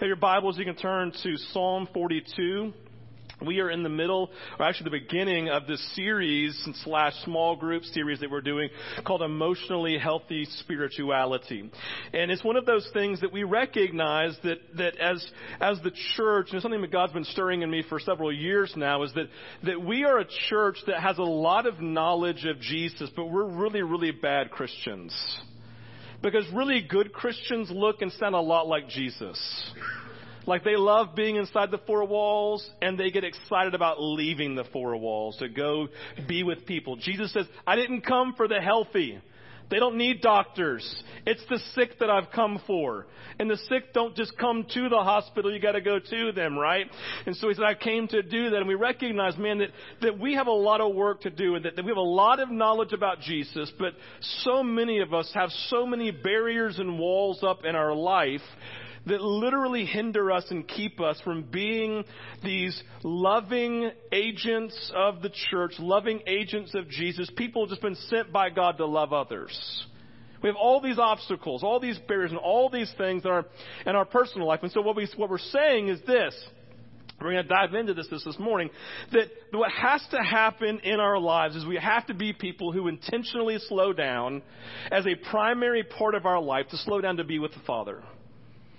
have your Bibles, you can turn to Psalm 42. We are in the middle, or actually the beginning of this series slash small group series that we're doing called Emotionally Healthy Spirituality. And it's one of those things that we recognize that, that as, as the church, and something that God's been stirring in me for several years now, is that, that we are a church that has a lot of knowledge of Jesus, but we're really, really bad Christians. Because really good Christians look and sound a lot like Jesus. Like they love being inside the four walls and they get excited about leaving the four walls to go be with people. Jesus says, I didn't come for the healthy. They don't need doctors. It's the sick that I've come for. And the sick don't just come to the hospital, you gotta go to them, right? And so he said, I came to do that. And we recognize, man, that, that we have a lot of work to do and that, that we have a lot of knowledge about Jesus, but so many of us have so many barriers and walls up in our life that literally hinder us and keep us from being these loving agents of the church, loving agents of Jesus, people who've just been sent by God to love others. We have all these obstacles, all these barriers, and all these things that are in our personal life. And so what, we, what we're saying is this. We're going to dive into this, this this morning. That what has to happen in our lives is we have to be people who intentionally slow down as a primary part of our life to slow down to be with the Father.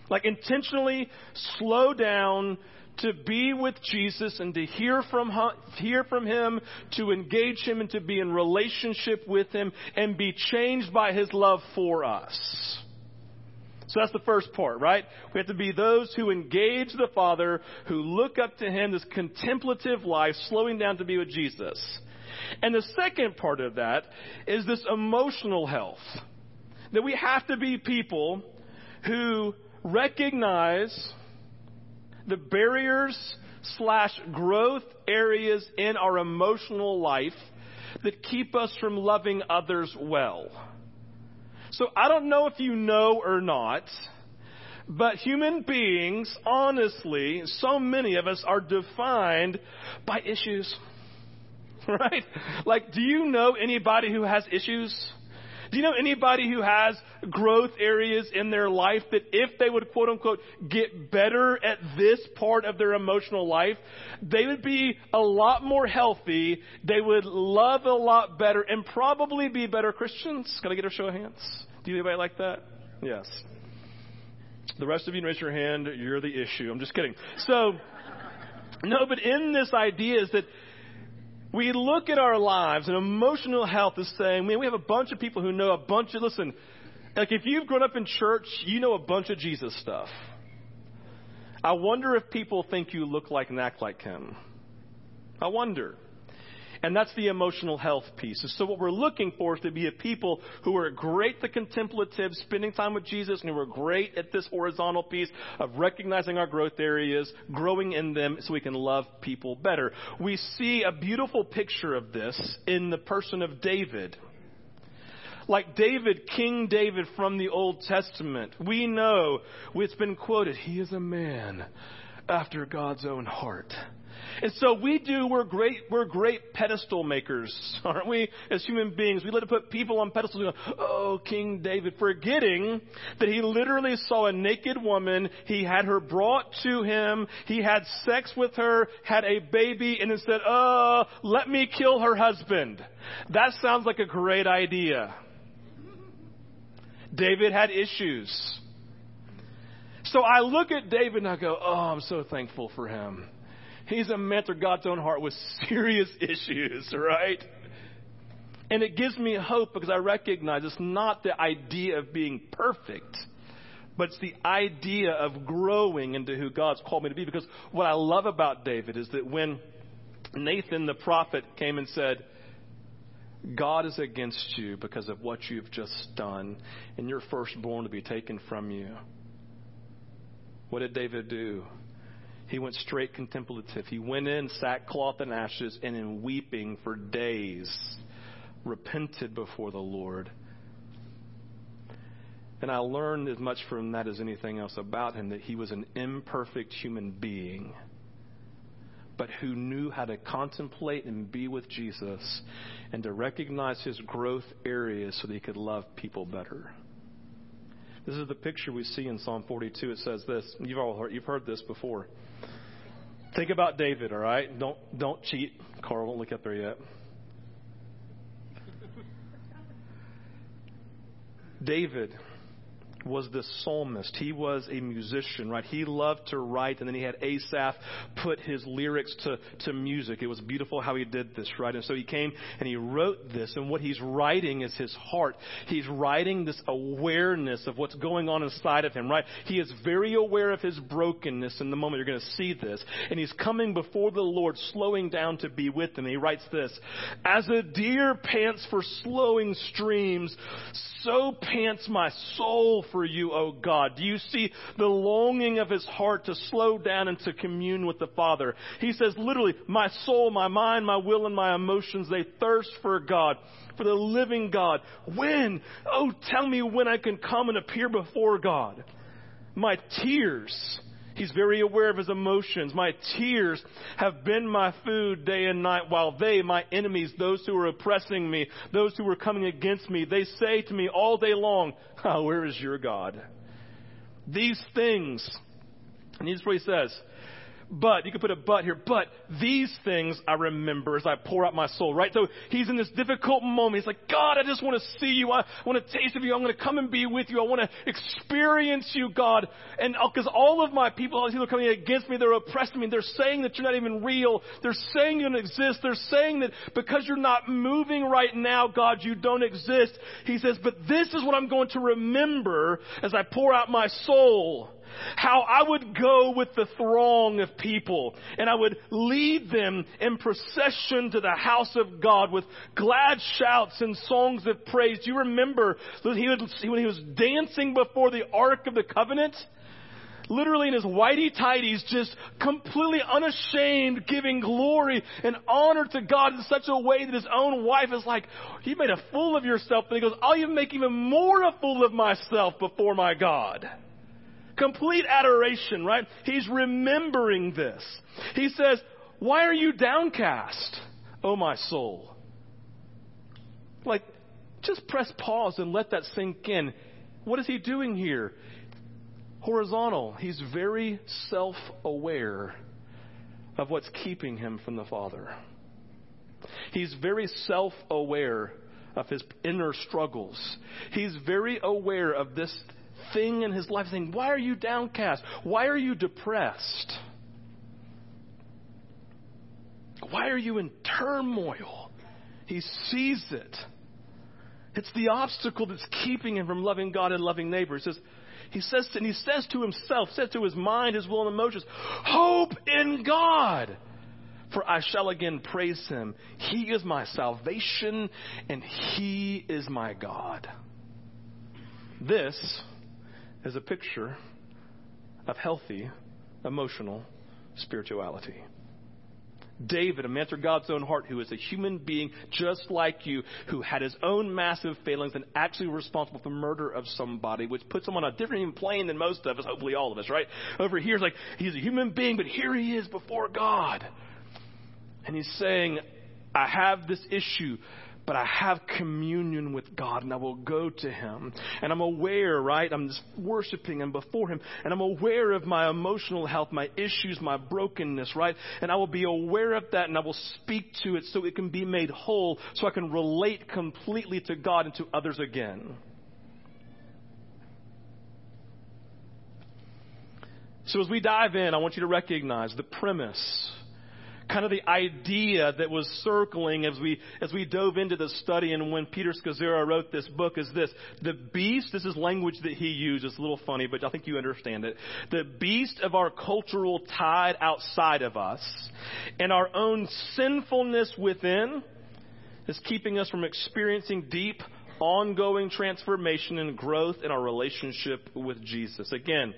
Like intentionally slow down to be with Jesus and to hear from, hear from Him, to engage Him and to be in relationship with Him and be changed by His love for us. So that's the first part, right? We have to be those who engage the Father, who look up to Him, this contemplative life, slowing down to be with Jesus. And the second part of that is this emotional health. That we have to be people who recognize the barriers slash growth areas in our emotional life that keep us from loving others well. So I don't know if you know or not, but human beings, honestly, so many of us are defined by issues. Right? Like, do you know anybody who has issues? Do you know anybody who has growth areas in their life that if they would quote unquote get better at this part of their emotional life, they would be a lot more healthy, they would love a lot better, and probably be better Christians? Can I get a show of hands? Do you anybody like that? Yes. The rest of you raise your hand, you're the issue. I'm just kidding. So, no, but in this idea is that we look at our lives and emotional health is saying, man, we have a bunch of people who know a bunch of, listen, like if you've grown up in church, you know a bunch of Jesus stuff. I wonder if people think you look like and act like him. I wonder. And that's the emotional health piece. So what we're looking for is to be a people who are great at the contemplative, spending time with Jesus, and who are great at this horizontal piece of recognizing our growth areas, growing in them so we can love people better. We see a beautiful picture of this in the person of David. Like David, King David from the Old Testament, we know it's been quoted, he is a man after God's own heart. And so we do, we're great, we're great pedestal makers, aren't we? As human beings, we let to put people on pedestals and go, oh, King David, forgetting that he literally saw a naked woman, he had her brought to him, he had sex with her, had a baby, and then said, oh, let me kill her husband. That sounds like a great idea. David had issues. So I look at David and I go, oh, I'm so thankful for him. He's a man God's own heart with serious issues, right? And it gives me hope because I recognize it's not the idea of being perfect, but it's the idea of growing into who God's called me to be. Because what I love about David is that when Nathan the prophet came and said, God is against you because of what you've just done, and your firstborn to be taken from you. What did David do? He went straight contemplative. He went in sackcloth and ashes and in weeping for days repented before the Lord. And I learned as much from that as anything else about him that he was an imperfect human being, but who knew how to contemplate and be with Jesus and to recognize his growth areas so that he could love people better. This is the picture we see in Psalm 42. It says this. You've all heard, you've heard this before. Think about David, all right? Don't don't cheat. Carl, don't look up there yet. David was the psalmist. He was a musician, right? He loved to write, and then he had Asaph put his lyrics to, to music. It was beautiful how he did this, right? And so he came and he wrote this, and what he's writing is his heart. He's writing this awareness of what's going on inside of him, right? He is very aware of his brokenness in the moment. You're going to see this. And he's coming before the Lord, slowing down to be with him. And he writes this As a deer pants for slowing streams, so pants my soul for you, O God. Do you see the longing of his heart to slow down and to commune with the Father? He says literally, my soul, my mind, my will, and my emotions, they thirst for God, for the living God. When? Oh, tell me when I can come and appear before God. My tears He's very aware of his emotions. My tears have been my food day and night while they, my enemies, those who are oppressing me, those who are coming against me, they say to me all day long, oh, where is your God? These things, and is what he says, but, you could put a but here, but these things I remember as I pour out my soul, right? So he's in this difficult moment. He's like, God, I just want to see you. I want to taste of you. I'm going to come and be with you. I want to experience you, God. And because all of my people, all these people are coming against me, they're oppressing me. They're saying that you're not even real. They're saying you don't exist. They're saying that because you're not moving right now, God, you don't exist. He says, but this is what I'm going to remember as I pour out my soul how I would go with the throng of people and I would lead them in procession to the house of God with glad shouts and songs of praise. Do you remember that he would, when he was dancing before the Ark of the Covenant? literally in his whitey tighties, just completely unashamed, giving glory and honor to God in such a way that his own wife is like, You made a fool of yourself. And he goes, I'll even make even more a fool of myself before my God. Complete adoration, right? He's remembering this. He says, Why are you downcast, O my soul? Like, just press pause and let that sink in. What is he doing here? Horizontal. He's very self aware of what's keeping him from the Father. He's very self aware of his inner struggles. He's very aware of this thing in his life saying, Why are you downcast? Why are you depressed? Why are you in turmoil? He sees it. It's the obstacle that's keeping him from loving God and loving neighbors. He says, he says, and he says to himself, says to his mind, his will, and emotions, hope in God, for I shall again praise him. He is my salvation, and he is my God. This is a picture of healthy emotional spirituality. David, a man after God's own heart, who is a human being just like you, who had his own massive failings and actually responsible for the murder of somebody, which puts him on a different plane than most of us, hopefully all of us, right? Over here, it's like he's a human being, but here he is before God. And he's saying, I have this issue but I have communion with God and I will go to Him. And I'm aware, right? I'm just worshiping Him before Him. And I'm aware of my emotional health, my issues, my brokenness, right? And I will be aware of that and I will speak to it so it can be made whole so I can relate completely to God and to others again. So as we dive in, I want you to recognize the premise kind of the idea that was circling as we, as we dove into the study and when Peter Scazzero wrote this book is this. The beast, this is language that he used. It's a little funny, but I think you understand it. The beast of our cultural tide outside of us and our own sinfulness within is keeping us from experiencing deep, ongoing transformation and growth in our relationship with Jesus. Again,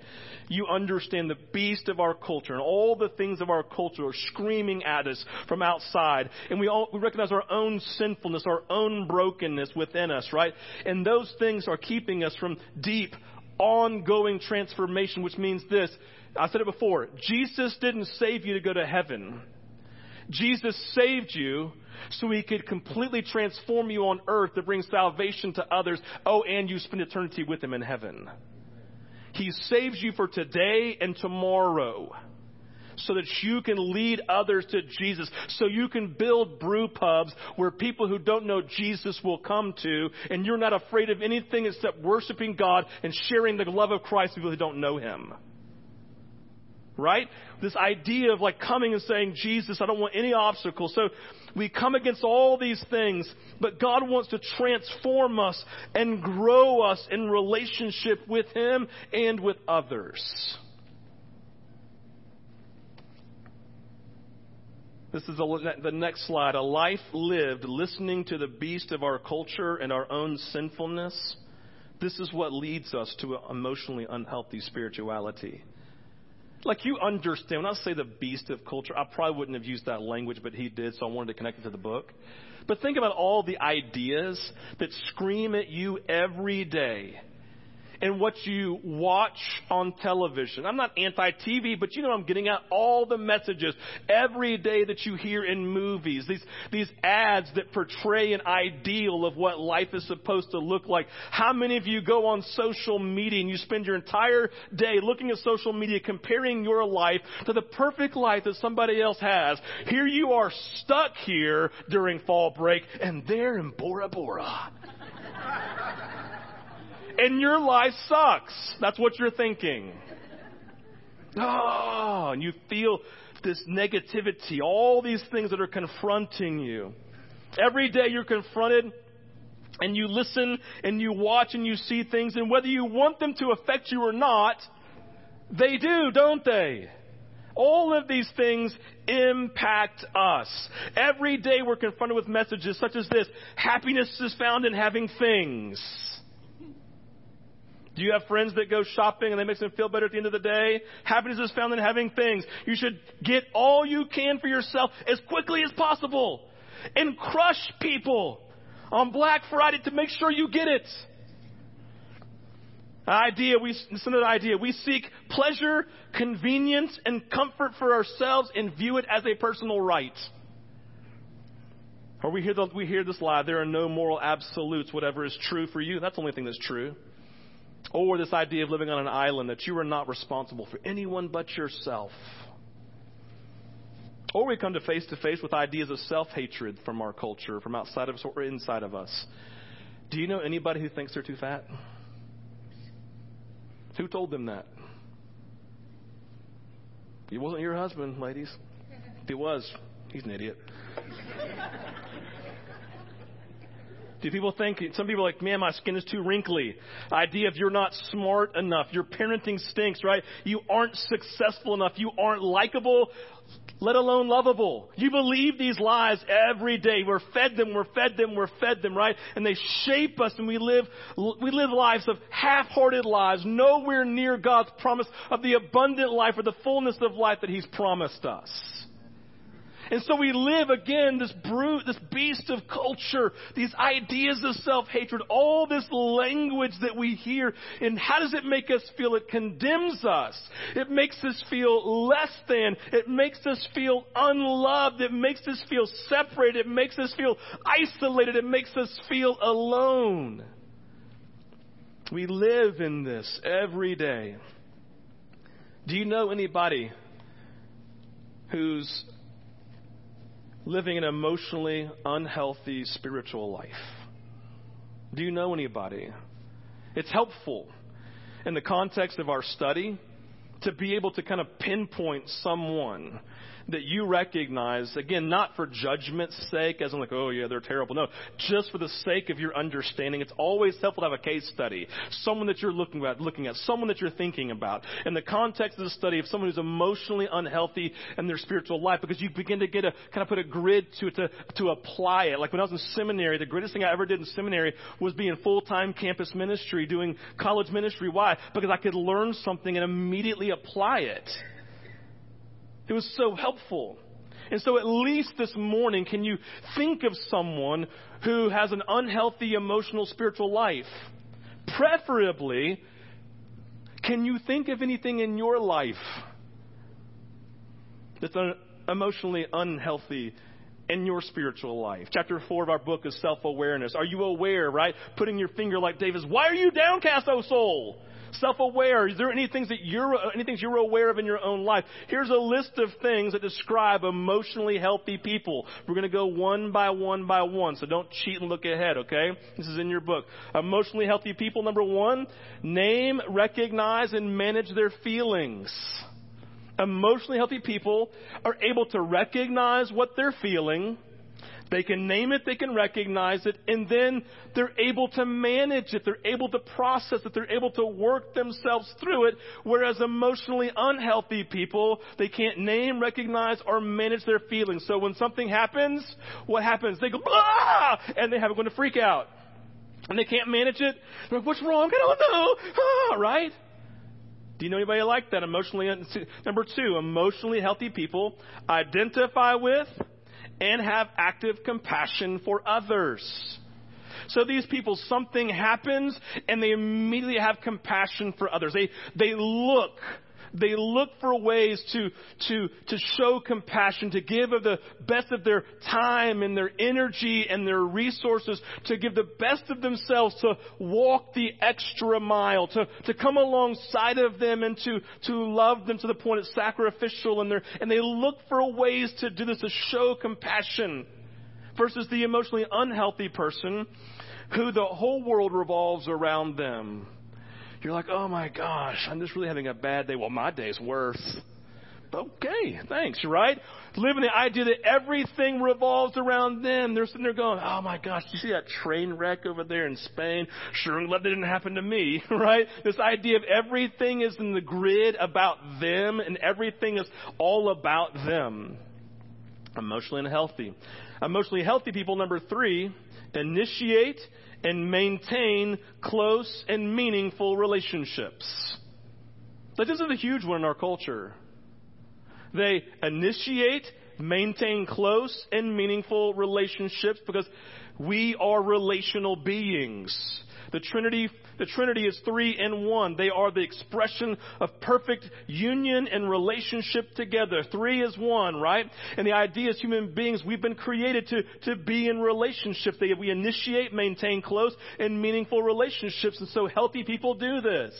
you understand the beast of our culture and all the things of our culture are screaming at us from outside. And we all we recognize our own sinfulness, our own brokenness within us, right? And those things are keeping us from deep, ongoing transformation, which means this. I said it before. Jesus didn't save you to go to heaven. Jesus saved you so he could completely transform you on earth to bring salvation to others. Oh, and you spend eternity with him in heaven. He saves you for today and tomorrow so that you can lead others to Jesus, so you can build brew pubs where people who don't know Jesus will come to, and you're not afraid of anything except worshiping God and sharing the love of Christ with people who don't know Him. Right? This idea of like coming and saying, Jesus, I don't want any obstacles. So we come against all these things, but God wants to transform us and grow us in relationship with Him and with others. This is a, the next slide. A life lived listening to the beast of our culture and our own sinfulness. This is what leads us to emotionally unhealthy spirituality. Like you understand, when I say the beast of culture, I probably wouldn't have used that language, but he did, so I wanted to connect it to the book. But think about all the ideas that scream at you every day and what you watch on television. I'm not anti-TV, but you know I'm getting at all the messages every day that you hear in movies. These, these ads that portray an ideal of what life is supposed to look like. How many of you go on social media and you spend your entire day looking at social media comparing your life to the perfect life that somebody else has? Here you are stuck here during fall break and they're in Bora Bora and your life sucks. That's what you're thinking. Oh, and you feel this negativity, all these things that are confronting you. Every day you're confronted and you listen and you watch and you see things, and whether you want them to affect you or not, they do, don't they? All of these things impact us. Every day we're confronted with messages such as this happiness is found in having things. Do you have friends that go shopping and they make them feel better at the end of the day? Happiness is found in having things. You should get all you can for yourself as quickly as possible and crush people on Black Friday to make sure you get it. Idea, we, to the idea. We seek pleasure, convenience, and comfort for ourselves and view it as a personal right. Or we hear, the, we hear this lie, there are no moral absolutes. Whatever is true for you, that's the only thing that's true. Or this idea of living on an island that you are not responsible for anyone but yourself. Or we come to face to face with ideas of self hatred from our culture, from outside of us or inside of us. Do you know anybody who thinks they're too fat? Who told them that? He wasn't your husband, ladies. If he was, he's an idiot. Do people think, some people are like, man, my skin is too wrinkly. Idea of you're not smart enough. Your parenting stinks, right? You aren't successful enough. You aren't likable, let alone lovable. You believe these lies every day. We're fed them, we're fed them, we're fed them, right? And they shape us and we live, we live lives of half-hearted lives, nowhere near God's promise of the abundant life or the fullness of life that He's promised us. And so we live again this brute, this beast of culture, these ideas of self-hatred, all this language that we hear. And how does it make us feel? It condemns us. It makes us feel less than. It makes us feel unloved. It makes us feel separated. It makes us feel isolated. It makes us feel alone. We live in this every day. Do you know anybody who's living an emotionally unhealthy spiritual life? Do you know anybody? It's helpful in the context of our study to be able to kind of pinpoint someone that you recognize, again, not for judgment's sake, as in like, oh yeah, they're terrible. No, just for the sake of your understanding. It's always helpful to have a case study. Someone that you're looking at, looking at, someone that you're thinking about. In the context of the study of someone who's emotionally unhealthy in their spiritual life, because you begin to get a, kind of put a grid to it to, to apply it. Like when I was in seminary, the greatest thing I ever did in seminary was be in full-time campus ministry, doing college ministry. Why? Because I could learn something and immediately apply it. It was so helpful. And so, at least this morning, can you think of someone who has an unhealthy emotional spiritual life? Preferably, can you think of anything in your life that's emotionally unhealthy in your spiritual life. Chapter 4 of our book is self awareness. Are you aware, right? Putting your finger like David's, why are you downcast, O soul? Self-aware. Is there any things that you're, uh, any things you're aware of in your own life? Here's a list of things that describe emotionally healthy people. We're going to go one by one by one, so don't cheat and look ahead, okay? This is in your book. Emotionally healthy people, number one, name, recognize, and manage their feelings emotionally healthy people are able to recognize what they're feeling. They can name it, they can recognize it, and then they're able to manage it. They're able to process it. They're able to work themselves through it. Whereas emotionally unhealthy people, they can't name, recognize, or manage their feelings. So when something happens, what happens? They go, ah! And they have a going to freak out. And they can't manage it. They're like, what's wrong? I don't know. Ah, right? Do you know anybody like that? Emotionally, number two, emotionally healthy people identify with and have active compassion for others. So these people, something happens and they immediately have compassion for others. They, they look they look for ways to, to, to show compassion, to give of the best of their time and their energy and their resources, to give the best of themselves, to walk the extra mile, to, to come alongside of them and to, to love them to the point it's sacrificial and, and they look for ways to do this, to show compassion versus the emotionally unhealthy person who the whole world revolves around them you're like, oh my gosh, I'm just really having a bad day. Well, my day's worse. Okay, thanks, right? Living the idea that everything revolves around them. They're sitting there going, oh my gosh, you see that train wreck over there in Spain? Sure glad that didn't happen to me, right? This idea of everything is in the grid about them and everything is all about them. Emotionally unhealthy. Emotionally healthy people, number three, initiate and maintain close and meaningful relationships. Like this is a huge one in our culture. They initiate, maintain close and meaningful relationships because we are relational beings. The Trinity, the Trinity is three in one. They are the expression of perfect union and relationship together. Three is one, right? And the idea is human beings, we've been created to, to be in relationship. They, we initiate, maintain close and meaningful relationships. And so healthy people do this.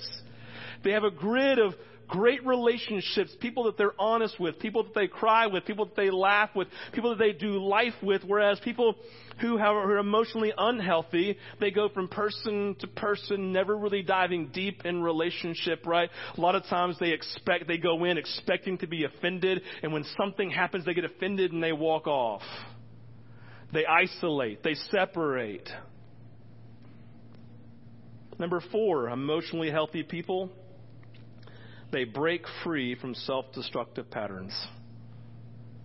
They have a grid of great relationships, people that they're honest with, people that they cry with, people that they laugh with, people that they do life with, whereas people who are emotionally unhealthy, they go from person to person, never really diving deep in relationship, right? A lot of times they expect, they go in expecting to be offended, and when something happens, they get offended and they walk off. They isolate, they separate. Number four, emotionally healthy people they break free from self destructive patterns.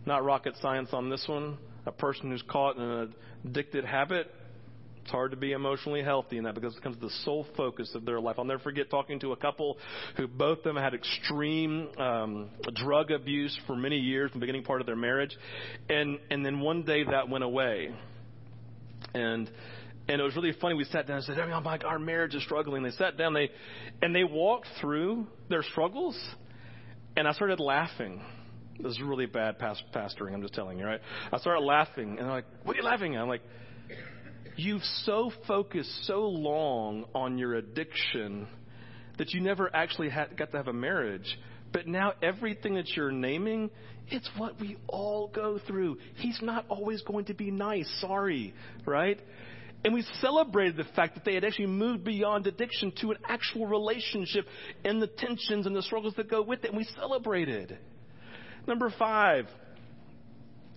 Not rocket science on this one. A person who's caught in an addicted habit, it's hard to be emotionally healthy in that because it becomes the sole focus of their life. I'll never forget talking to a couple who both of them had extreme um, drug abuse for many years, the beginning part of their marriage, and and then one day that went away, and and it was really funny. We sat down and said, "Oh my, our marriage is struggling." They sat down, they and they walked through their struggles, and I started laughing. This is really bad past, pastoring. I'm just telling you, right? I started laughing, and they're like, "What are you laughing at?" I'm like, "You've so focused so long on your addiction that you never actually had, got to have a marriage." But now everything that you're naming, it's what we all go through. He's not always going to be nice. Sorry, right? And we celebrated the fact that they had actually moved beyond addiction to an actual relationship and the tensions and the struggles that go with it. And we celebrated. Number five,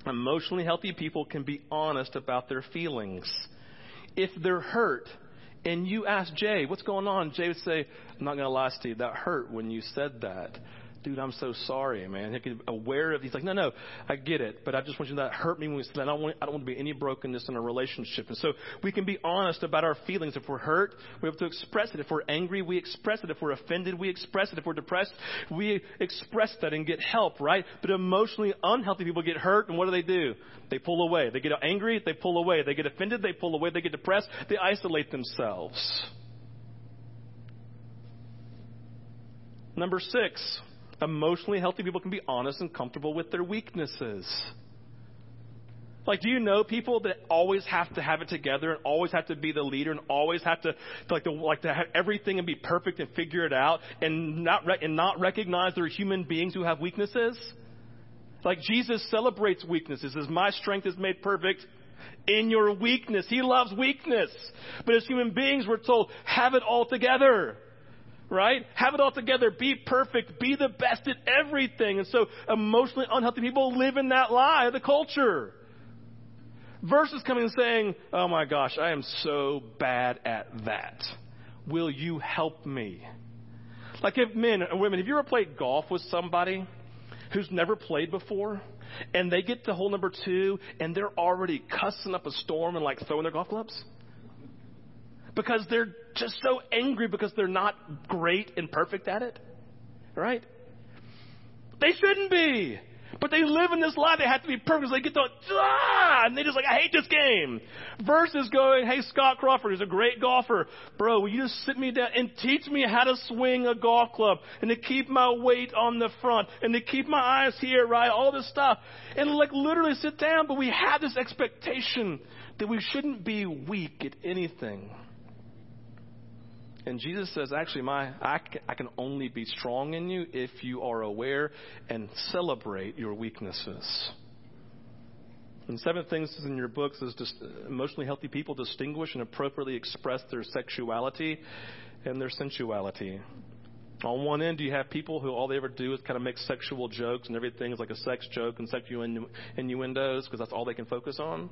emotionally healthy people can be honest about their feelings. If they're hurt, and you ask Jay, what's going on? Jay would say, I'm not going to lie, Steve, that hurt when you said that dude, I'm so sorry, man. He could aware of. He's like, no, no, I get it, but I just want you to that hurt me when we. I don't want, I don't want to be any brokenness in a relationship. And so we can be honest about our feelings. If we're hurt, we have to express it. If we're angry, we express it. If we're offended, we express it. If we're depressed, we express that and get help, right? But emotionally unhealthy people get hurt, and what do they do? They pull away. They get angry, they pull away. They get offended, they pull away. They get depressed, they isolate themselves. Number six, Emotionally healthy people can be honest and comfortable with their weaknesses. Like, do you know people that always have to have it together and always have to be the leader and always have to, like, to, like to have everything and be perfect and figure it out and not re- and not recognize they're human beings who have weaknesses? Like Jesus celebrates weaknesses. As my strength is made perfect in your weakness. He loves weakness. But as human beings, we're told, have it all together right? Have it all together. Be perfect. Be the best at everything. And so emotionally unhealthy people live in that lie of the culture. Versus coming and saying, Oh my gosh, I am so bad at that. Will you help me? Like if men and women, have you ever played golf with somebody who's never played before? And they get to hole number two and they're already cussing up a storm and like throwing their golf clubs? Because they're just so angry because they're not great and perfect at it. Right? They shouldn't be. But they live in this life. They have to be perfect. So they get to, ah, and they just like, I hate this game. Versus going, hey, Scott Crawford is a great golfer. Bro, will you just sit me down and teach me how to swing a golf club and to keep my weight on the front and to keep my eyes here, right? All this stuff. And like literally sit down, but we have this expectation that we shouldn't be weak at anything. And Jesus says, actually, my, I, I can only be strong in you if you are aware and celebrate your weaknesses. And seven things in your books is just uh, emotionally healthy people distinguish and appropriately express their sexuality and their sensuality. On one end, do you have people who all they ever do is kind of make sexual jokes and everything is like a sex joke and sexual innuendos because that's all they can focus on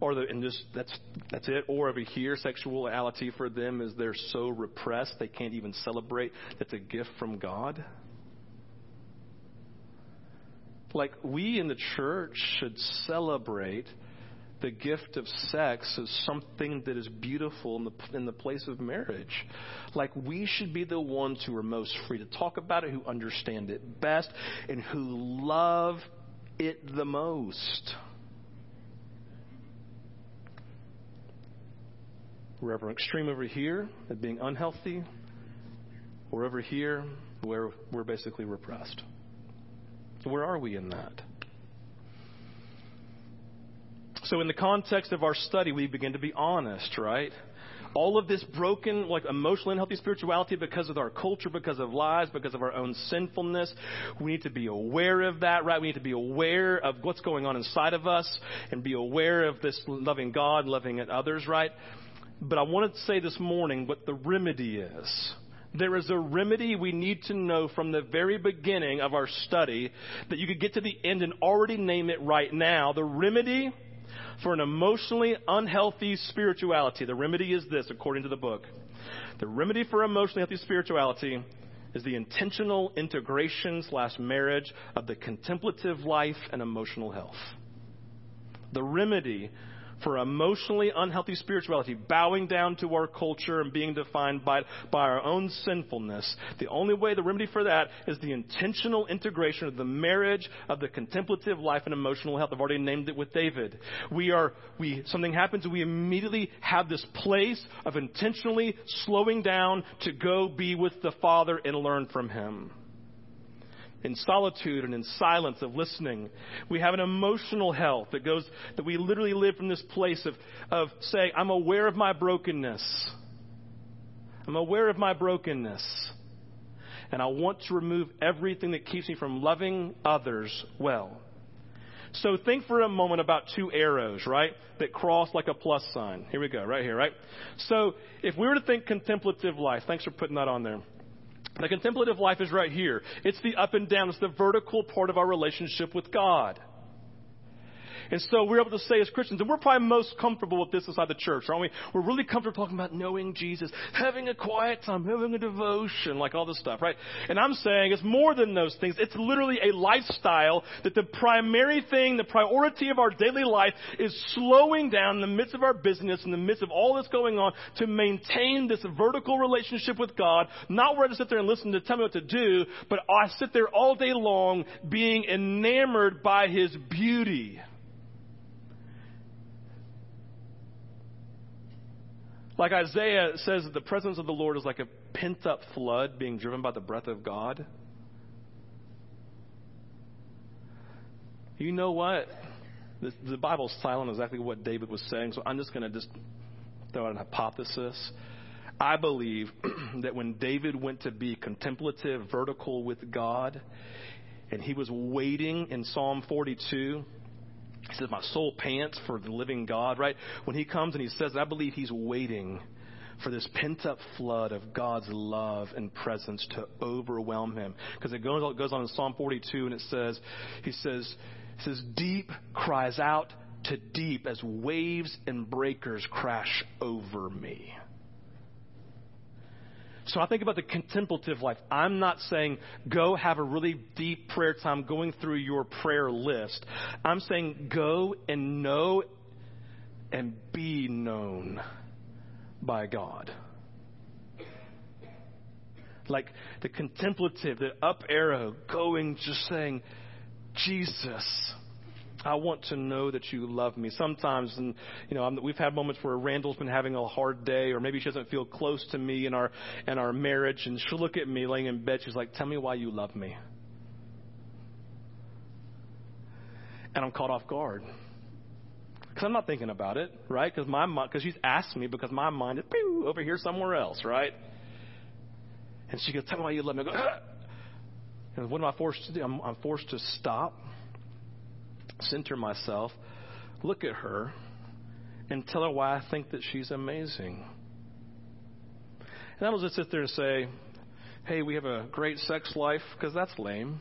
or the, and just that's that's it. Or over here, sexuality for them is they're so repressed they can't even celebrate that's a gift from God. Like we in the church should celebrate the gift of sex as something that is beautiful in the, in the place of marriage. Like we should be the ones who are most free to talk about it, who understand it best, and who love it the most. We're ever extreme over here at being unhealthy, or over here where we're basically repressed. Where are we in that? So, in the context of our study, we begin to be honest, right? All of this broken, like emotionally unhealthy spirituality because of our culture, because of lies, because of our own sinfulness. We need to be aware of that, right? We need to be aware of what's going on inside of us and be aware of this loving God, loving at others, right? But I wanted to say this morning what the remedy is. There is a remedy we need to know from the very beginning of our study that you could get to the end and already name it right now. The remedy for an emotionally unhealthy spirituality. The remedy is this, according to the book. The remedy for emotionally healthy spirituality is the intentional integration slash marriage of the contemplative life and emotional health. The remedy for emotionally unhealthy spirituality, bowing down to our culture and being defined by, by our own sinfulness. The only way, the remedy for that is the intentional integration of the marriage of the contemplative life and emotional health. I've already named it with David. We are, we, something happens and we immediately have this place of intentionally slowing down to go be with the Father and learn from Him in solitude and in silence of listening. We have an emotional health that goes, that we literally live from this place of, of saying, I'm aware of my brokenness. I'm aware of my brokenness. And I want to remove everything that keeps me from loving others well. So think for a moment about two arrows, right? That cross like a plus sign. Here we go, right here, right? So if we were to think contemplative life, thanks for putting that on there. The contemplative life is right here. It's the up and down. It's the vertical part of our relationship with God. And so we're able to say as Christians, and we're probably most comfortable with this inside the church, aren't we? We're really comfortable talking about knowing Jesus, having a quiet time, having a devotion, like all this stuff, right? And I'm saying it's more than those things. It's literally a lifestyle that the primary thing, the priority of our daily life is slowing down in the midst of our business, in the midst of all that's going on, to maintain this vertical relationship with God, not where I just sit there and listen to tell me what to do, but I sit there all day long being enamored by His beauty. Like Isaiah says the presence of the Lord is like a pent up flood being driven by the breath of God. You know what? The, the Bible's silent exactly what David was saying, so I'm just going to just throw out an hypothesis. I believe that when David went to be contemplative, vertical with God, and he was waiting in Psalm 42, he says, My soul pants for the living God, right? When he comes and he says, I believe he's waiting for this pent up flood of God's love and presence to overwhelm him. Because it goes, it goes on in Psalm 42 and it says, He says, it says, Deep cries out to deep as waves and breakers crash over me. So I think about the contemplative life. I'm not saying go have a really deep prayer time going through your prayer list. I'm saying go and know and be known by God. Like the contemplative, the up arrow, going, just saying, Jesus. I want to know that you love me. Sometimes, and you know, I'm, we've had moments where Randall's been having a hard day, or maybe she doesn't feel close to me in our in our marriage, and she'll look at me laying in bed. She's like, "Tell me why you love me," and I'm caught off guard because I'm not thinking about it, right? Because my because she's asked me because my mind is pew, over here somewhere else, right? And she goes, "Tell me why you love me." I go, ah! and what am I forced to do? I'm, I'm forced to stop center myself, look at her, and tell her why I think that she's amazing. And I don't just sit there and say, hey, we have a great sex life, because that's lame.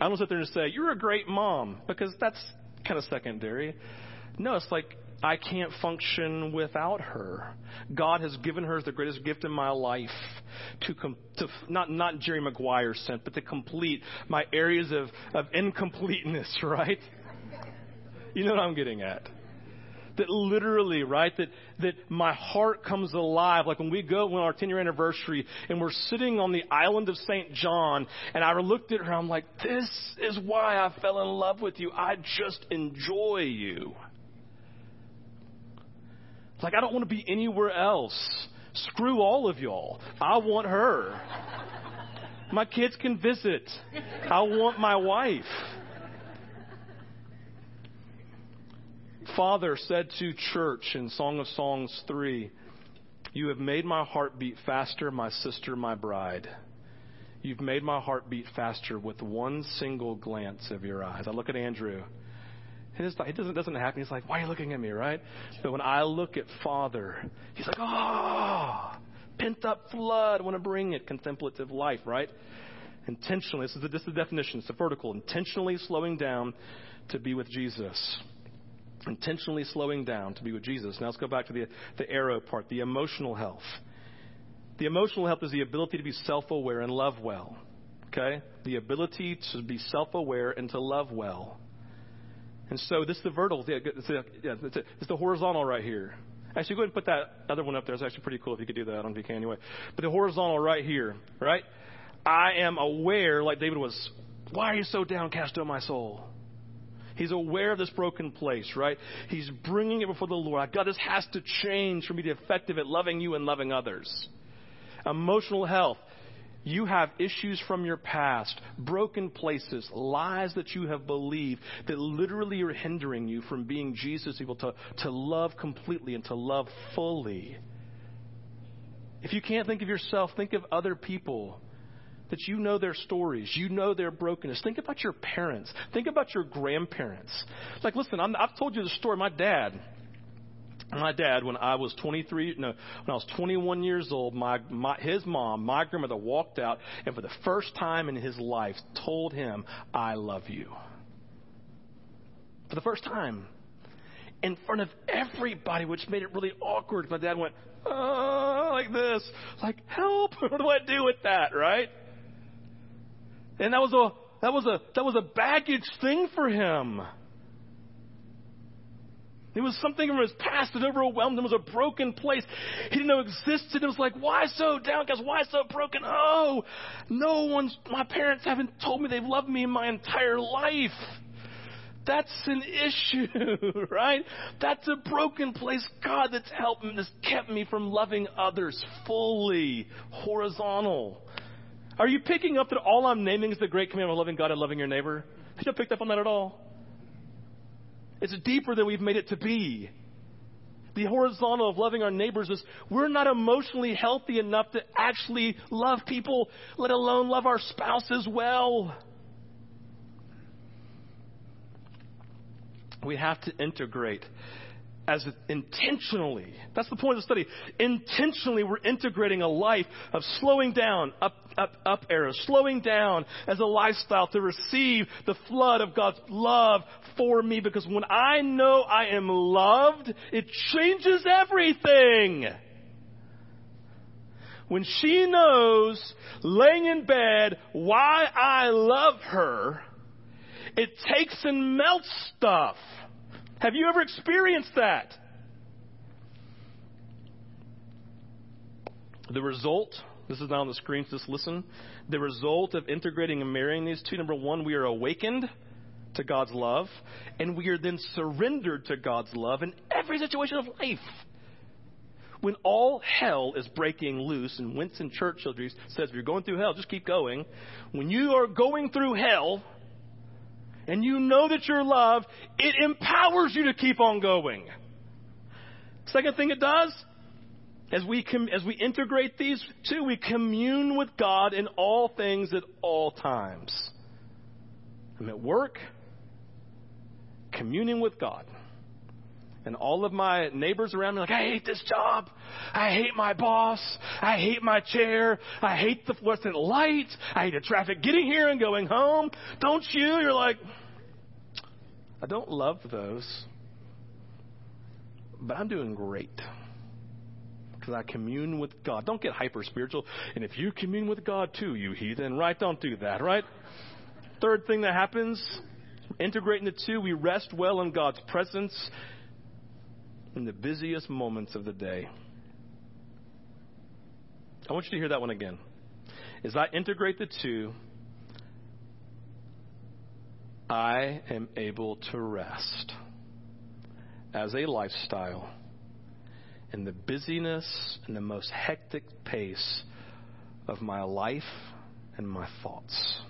I don't sit there and say, you're a great mom, because that's kind of secondary. No, it's like, I can't function without her. God has given her the greatest gift in my life to, com- to not, not Jerry Maguire sent, but to complete my areas of, of incompleteness, right? You know what I'm getting at? That literally, right? That, that my heart comes alive. Like when we go, when our 10 year anniversary, and we're sitting on the island of St. John, and I looked at her, I'm like, this is why I fell in love with you. I just enjoy you. Like, I don't want to be anywhere else. Screw all of y'all. I want her. My kids can visit. I want my wife. Father said to church in Song of Songs 3, You have made my heart beat faster, my sister, my bride. You've made my heart beat faster with one single glance of your eyes. I look at Andrew it doesn't, doesn't happen. He's like, why are you looking at me, right? But when I look at Father, he's like, oh, pent up flood. I want to bring it. Contemplative life, right? Intentionally, this is, the, this is the definition. It's the vertical. Intentionally slowing down to be with Jesus. Intentionally slowing down to be with Jesus. Now let's go back to the, the arrow part, the emotional health. The emotional health is the ability to be self aware and love well. Okay? The ability to be self aware and to love well. And so this is the vertical. Yeah, it's, a, yeah, it's, it's the horizontal right here. Actually, go ahead and put that other one up there. It's actually pretty cool if you could do that. I don't know if you can anyway. But the horizontal right here, right? I am aware, like David was, why are you so downcast, O my soul? He's aware of this broken place, right? He's bringing it before the Lord. God, this has to change for me to be effective at loving you and loving others. Emotional health. You have issues from your past, broken places, lies that you have believed that literally are hindering you from being Jesus able to, to love completely and to love fully. If you can't think of yourself, think of other people that you know their stories, you know their brokenness. Think about your parents. Think about your grandparents. Like, listen, i have told you the story. My dad, my dad, when I was 23, no, when I was 21 years old, my, my, his mom, my grandmother walked out and for the first time in his life told him, I love you. For the first time. In front of everybody, which made it really awkward. My dad went, oh, like this. Like, help. what do I do with that, right? And that was a, that was a, that was a baggage thing for him. It was something from his past that overwhelmed him. It was a broken place he didn't know existed. It was like, why so downcast? Why so broken? Oh, no one's, my parents haven't told me they've loved me in my entire life. That's an issue, right? That's a broken place. God that's helped me, that's kept me from loving others fully, horizontal. Are you picking up that all I'm naming is the great commandment of loving God and loving your neiver? Did you pick up on that at all? It's deeper than we've made it to be. The horizontal of loving our neighbors is we're not emotionally healthy enough to actually love people, let alone love our spouses well. We have to integrate as intentionally. That's the point of the study. Intentionally, we're integrating a life of slowing down, up, up, up arrows, slowing down as a lifestyle to receive the flood of God's love for me. Because when I know I am loved, it changes everything. When she knows, laying in bed, why I love her, it takes and melts stuff. Have you ever experienced that? The result, this is not on the screen, just listen. The result of integrating and marrying these two, number one, we are awakened to God's love, and we are then surrendered to God's love in every situation of life. When all hell is breaking loose, and Winston Churchill says, if you're going through hell, just keep going. When you are going through hell, and you know that you're loved, it empowers you to keep on going. Second thing it does, as we, com- as we integrate these two, we commune with God in all things at all times. I'm at work, communing with God. And all of my neighbors around me like, I hate this job. I hate my boss. I hate my chair. I hate the fluorescent light. I hate the traffic getting here and going home. Don't you? You're like, I don't love those. But I'm doing great. Because I commune with God. Don't get hyper spiritual. And if you commune with God too, you heathen, right? Don't do that, right? Third thing that happens, integrating the two, we rest well in God's presence in the busiest moments of the day. I want you to hear that one again. As I integrate the two, I am able to rest as a lifestyle in the busyness and the most hectic pace of my life and my thoughts.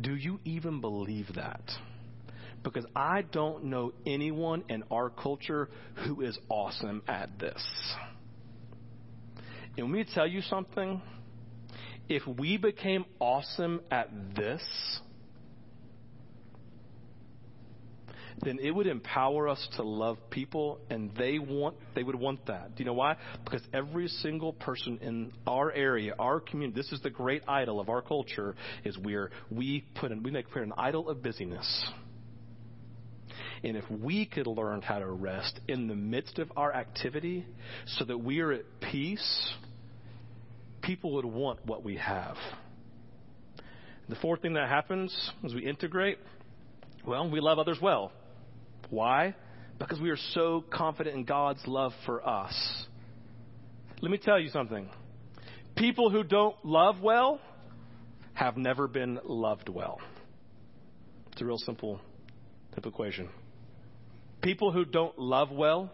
Do you even believe that? because I don't know anyone in our culture who is awesome at this. And let me tell you something. If we became awesome at this, then it would empower us to love people and they want they would want that. Do you know why? Because every single person in our area, our community, this is the great idol of our culture, is where we put in, we make an idol of busyness. And if we could learn how to rest in the midst of our activity so that we are at peace, people would want what we have. The fourth thing that happens as we integrate, well, we love others well. Why? Because we are so confident in God's love for us. Let me tell you something. People who don't love well have never been loved well. It's a real simple, simple equation. People who don't love well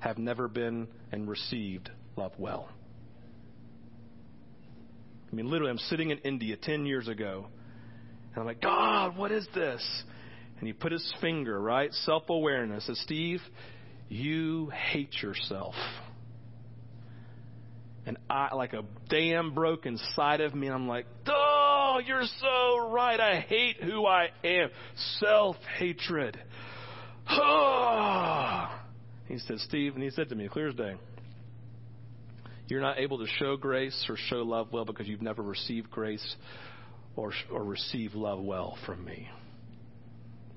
have never been and received love well. I mean, literally, I'm sitting in India 10 years ago, and I'm like, God, what is this? And he put his finger, right? Self awareness. Says, Steve, you hate yourself. And I, like a dam broke inside of me, I'm like, oh, you're so right. I hate who I am. Self hatred. he said, Steve, and he said to me, clear as day, you're not able to show grace or show love well because you've never received grace or, or received love well from me.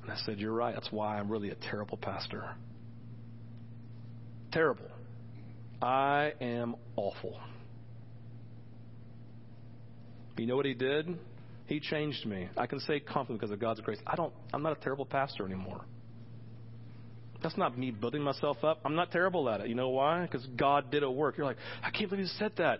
And I said, You're right. That's why I'm really a terrible pastor. Terrible. I am awful. You know what he did? He changed me. I can say confidently because of God's grace. I don't I'm not a terrible pastor anymore. That's not me building myself up. I'm not terrible at it. You know why? Because God did a work. You're like, I can't believe he said that.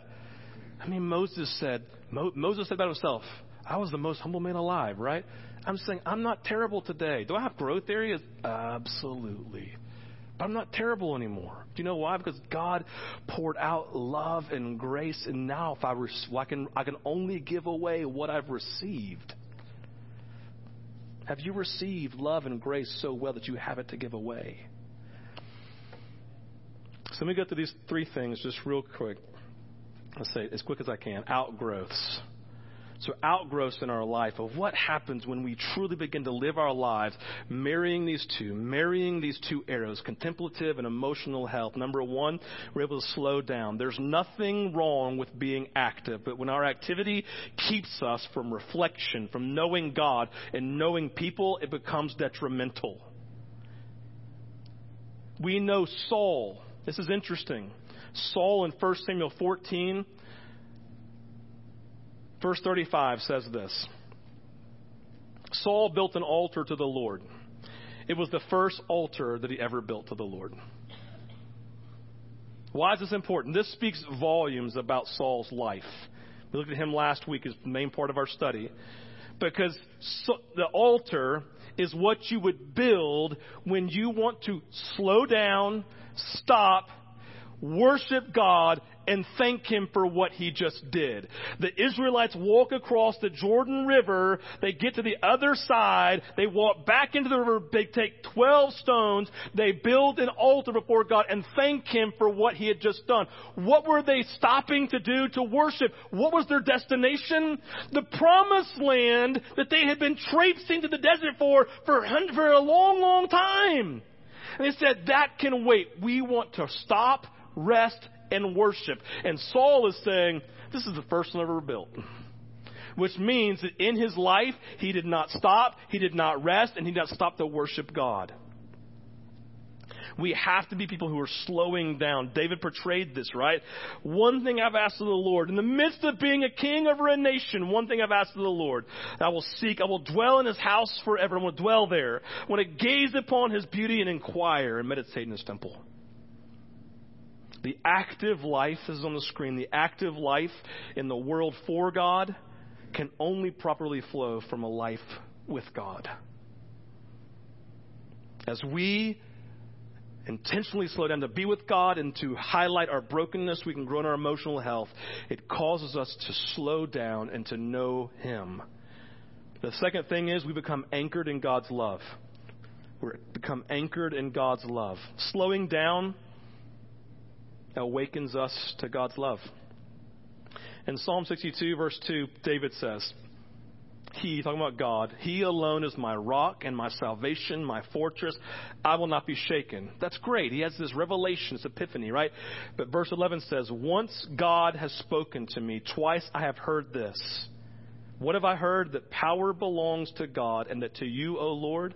I mean, Moses said, Mo- Moses said about himself, I was the most humble man alive, right? I'm saying I'm not terrible today. Do I have growth areas? Absolutely. But I'm not terrible anymore. Do you know why? Because God poured out love and grace, and now if I, well, I can, I can only give away what I've received. Have you received love and grace so well that you have it to give away? So let me go through these three things just real quick. Let's say as quick as I can. Outgrowths. So, outgrowths in our life of what happens when we truly begin to live our lives marrying these two, marrying these two arrows, contemplative and emotional health. Number one, we're able to slow down. There's nothing wrong with being active, but when our activity keeps us from reflection, from knowing God and knowing people, it becomes detrimental. We know Saul. This is interesting. Saul in 1 Samuel 14 Verse 35 says this Saul built an altar to the Lord. It was the first altar that he ever built to the Lord. Why is this important? This speaks volumes about Saul's life. We looked at him last week as the main part of our study. Because so, the altar is what you would build when you want to slow down, stop, worship God, and thank him for what he just did. The Israelites walk across the Jordan River. They get to the other side. They walk back into the river. They take 12 stones. They build an altar before God and thank him for what he had just done. What were they stopping to do to worship? What was their destination? The promised land that they had been traipsing to the desert for for, a long, long time. And they said, that can wait. We want to stop, rest, and worship. And Saul is saying, this is the first one I've ever built. Which means that in his life, he did not stop, he did not rest, and he did not stop to worship God. We have to be people who are slowing down. David portrayed this, right? One thing I've asked of the Lord, in the midst of being a king over a nation, one thing I've asked of the Lord, I will seek, I will dwell in his house forever. I will dwell there. I want to gaze upon his beauty and inquire and meditate in his temple. The active life is on the screen. The active life in the world for God can only properly flow from a life with God. As we intentionally slow down to be with God and to highlight our brokenness, we can grow in our emotional health. It causes us to slow down and to know Him. The second thing is we become anchored in God's love. We become anchored in God's love. Slowing down awakens us to God's love. In Psalm 62, verse 2, David says, He, talking about God, He alone is my rock and my salvation, my fortress. I will not be shaken. That's great. He has this revelation, this epiphany, right? But verse 11 says, Once God has spoken to me, twice I have heard this. What have I heard? That power belongs to God, and that to you, O Lord,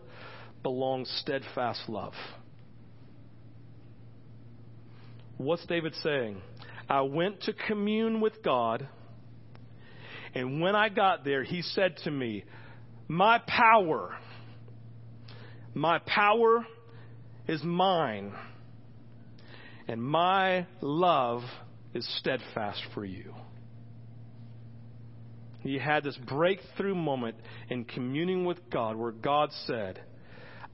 belongs steadfast love. What's David saying? I went to commune with God, and when I got there, he said to me, My power, my power is mine, and my love is steadfast for you. He had this breakthrough moment in communing with God where God said,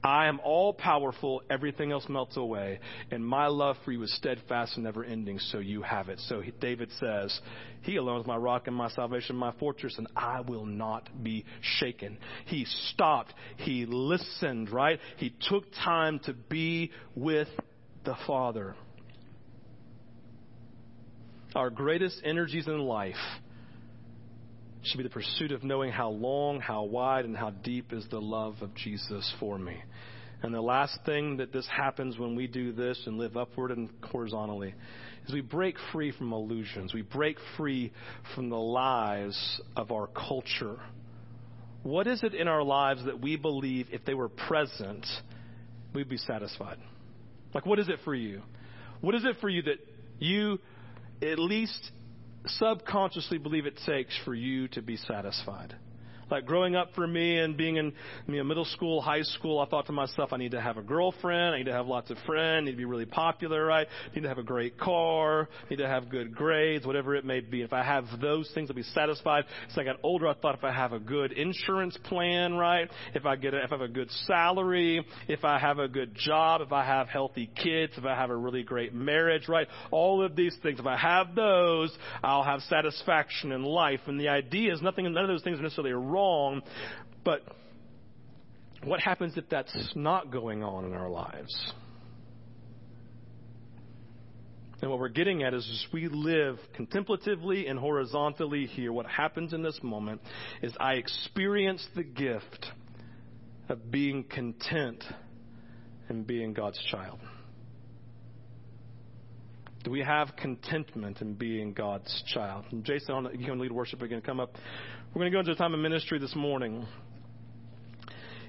I am all powerful. Everything else melts away. And my love for you is steadfast and never ending, so you have it. So David says, He alone is my rock and my salvation, my fortress, and I will not be shaken. He stopped. He listened, right? He took time to be with the Father. Our greatest energies in life should be the pursuit of knowing how long, how wide, and how deep is the love of Jesus for me. And the last thing that this happens when we do this and live upward and horizontally is we break free from illusions. We break free from the lies of our culture. What is it in our lives that we believe if they were present, we'd be satisfied? Like, what is it for you? What is it for you that you at least subconsciously believe it takes for you to be satisfied. Like growing up for me and being in you know, middle school, high school, I thought to myself, I need to have a girlfriend, I need to have lots of friends, I need to be really popular, right? I need to have a great car, I need to have good grades, whatever it may be. If I have those things, I'll be satisfied. As I got older, I thought if I have a good insurance plan, right? If I get a, if I have a good salary, if I have a good job, if I have healthy kids, if I have a really great marriage, right? All of these things, if I have those, I'll have satisfaction in life. And the idea is nothing, none of those things are necessarily wrong, but What happens if that's not going on in our lives? And what we're getting at is we live contemplatively and horizontally here. What happens in this moment is I experience the gift of being content and being God's child. Do we have contentment in being God's child? And Jason, you can lead worship again. Come up. We're going to go into a time of ministry this morning.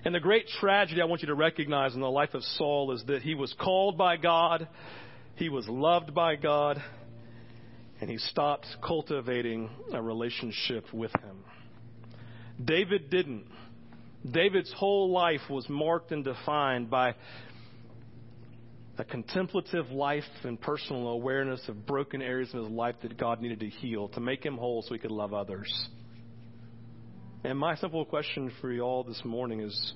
And the great tragedy I want you to recognize in the life of Saul is that he was called by God, he was loved by God, and he stopped cultivating a relationship with him. David didn't. David's whole life was marked and defined by a contemplative life and personal awareness of broken areas in his life that God needed to heal to make him whole so he could love others. And my simple question for you all this morning is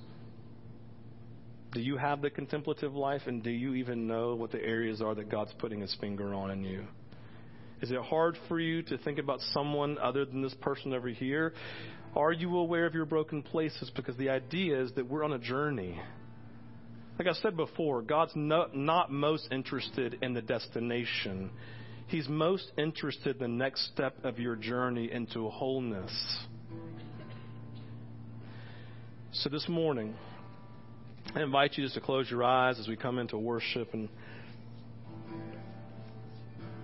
do you have the contemplative life and do you even know what the areas are that God's putting his finger on in you? Is it hard for you to think about someone other than this person over here? Are you aware of your broken places? Because the idea is that we're on a journey. Like I said before, God's no, not most interested in the destination. He's most interested in the next step of your journey into wholeness. So this morning, I invite you just to close your eyes as we come into worship and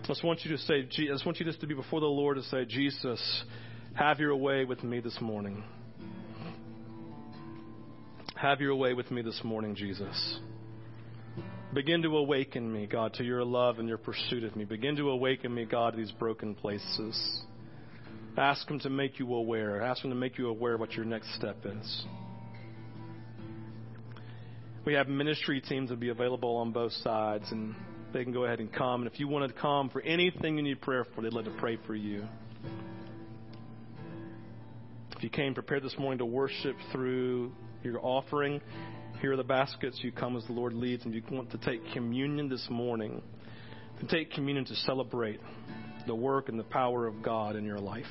I just want you to say, I just want you just to be before the Lord and say, Jesus, have your way with me this morning. Have your way with me this morning, Jesus. Begin to awaken me, God, to your love and your pursuit of me. Begin to awaken me, God, to these broken places. Ask Him to make you aware. Ask Him to make you aware what your next step is. We have ministry teams that will be available on both sides, and they can go ahead and come. And if you want to come for anything you need prayer for, they'd love to pray for you. If you came prepared this morning to worship through your offering, here are the baskets. You come as the Lord leads, and you want to take communion this morning, to take communion to celebrate the work and the power of God in your life.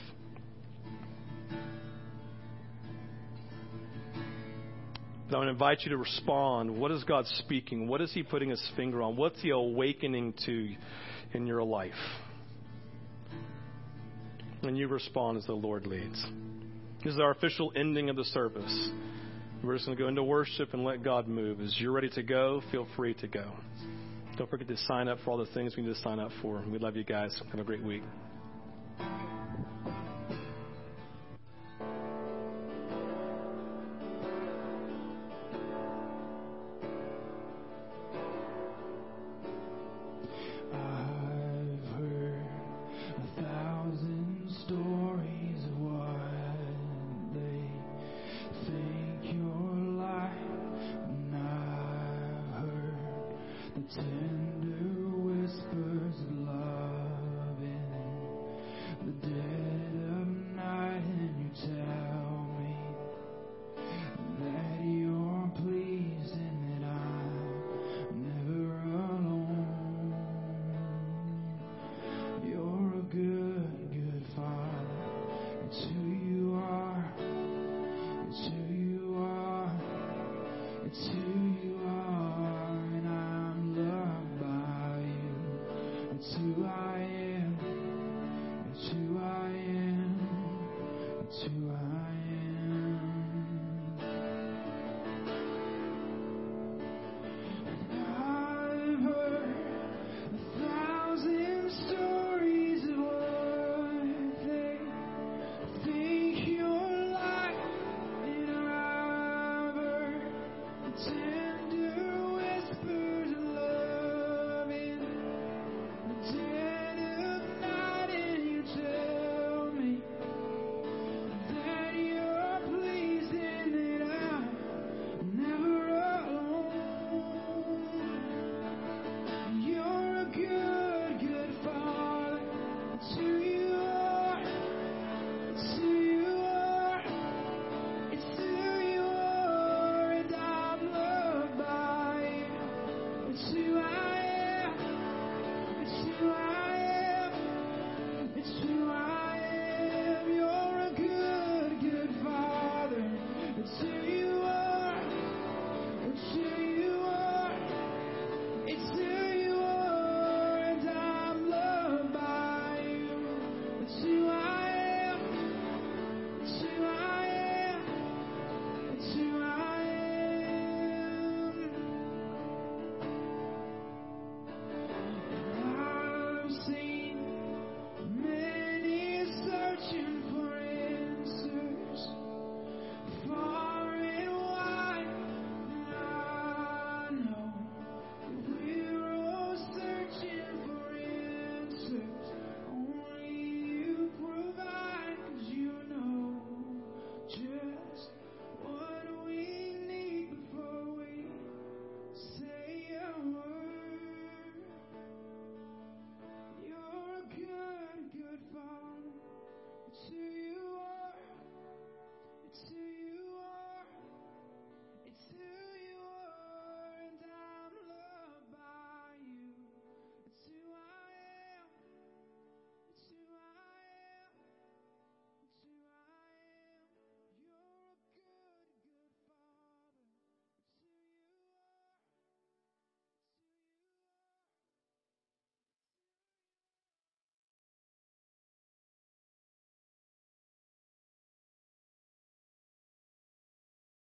I want to invite you to respond. What is God speaking? What is He putting His finger on? What's He awakening to in your life? And you respond as the Lord leads. This is our official ending of the service. We're just going to go into worship and let God move. As you're ready to go, feel free to go. Don't forget to sign up for all the things we need to sign up for. We love you guys. Have a great week.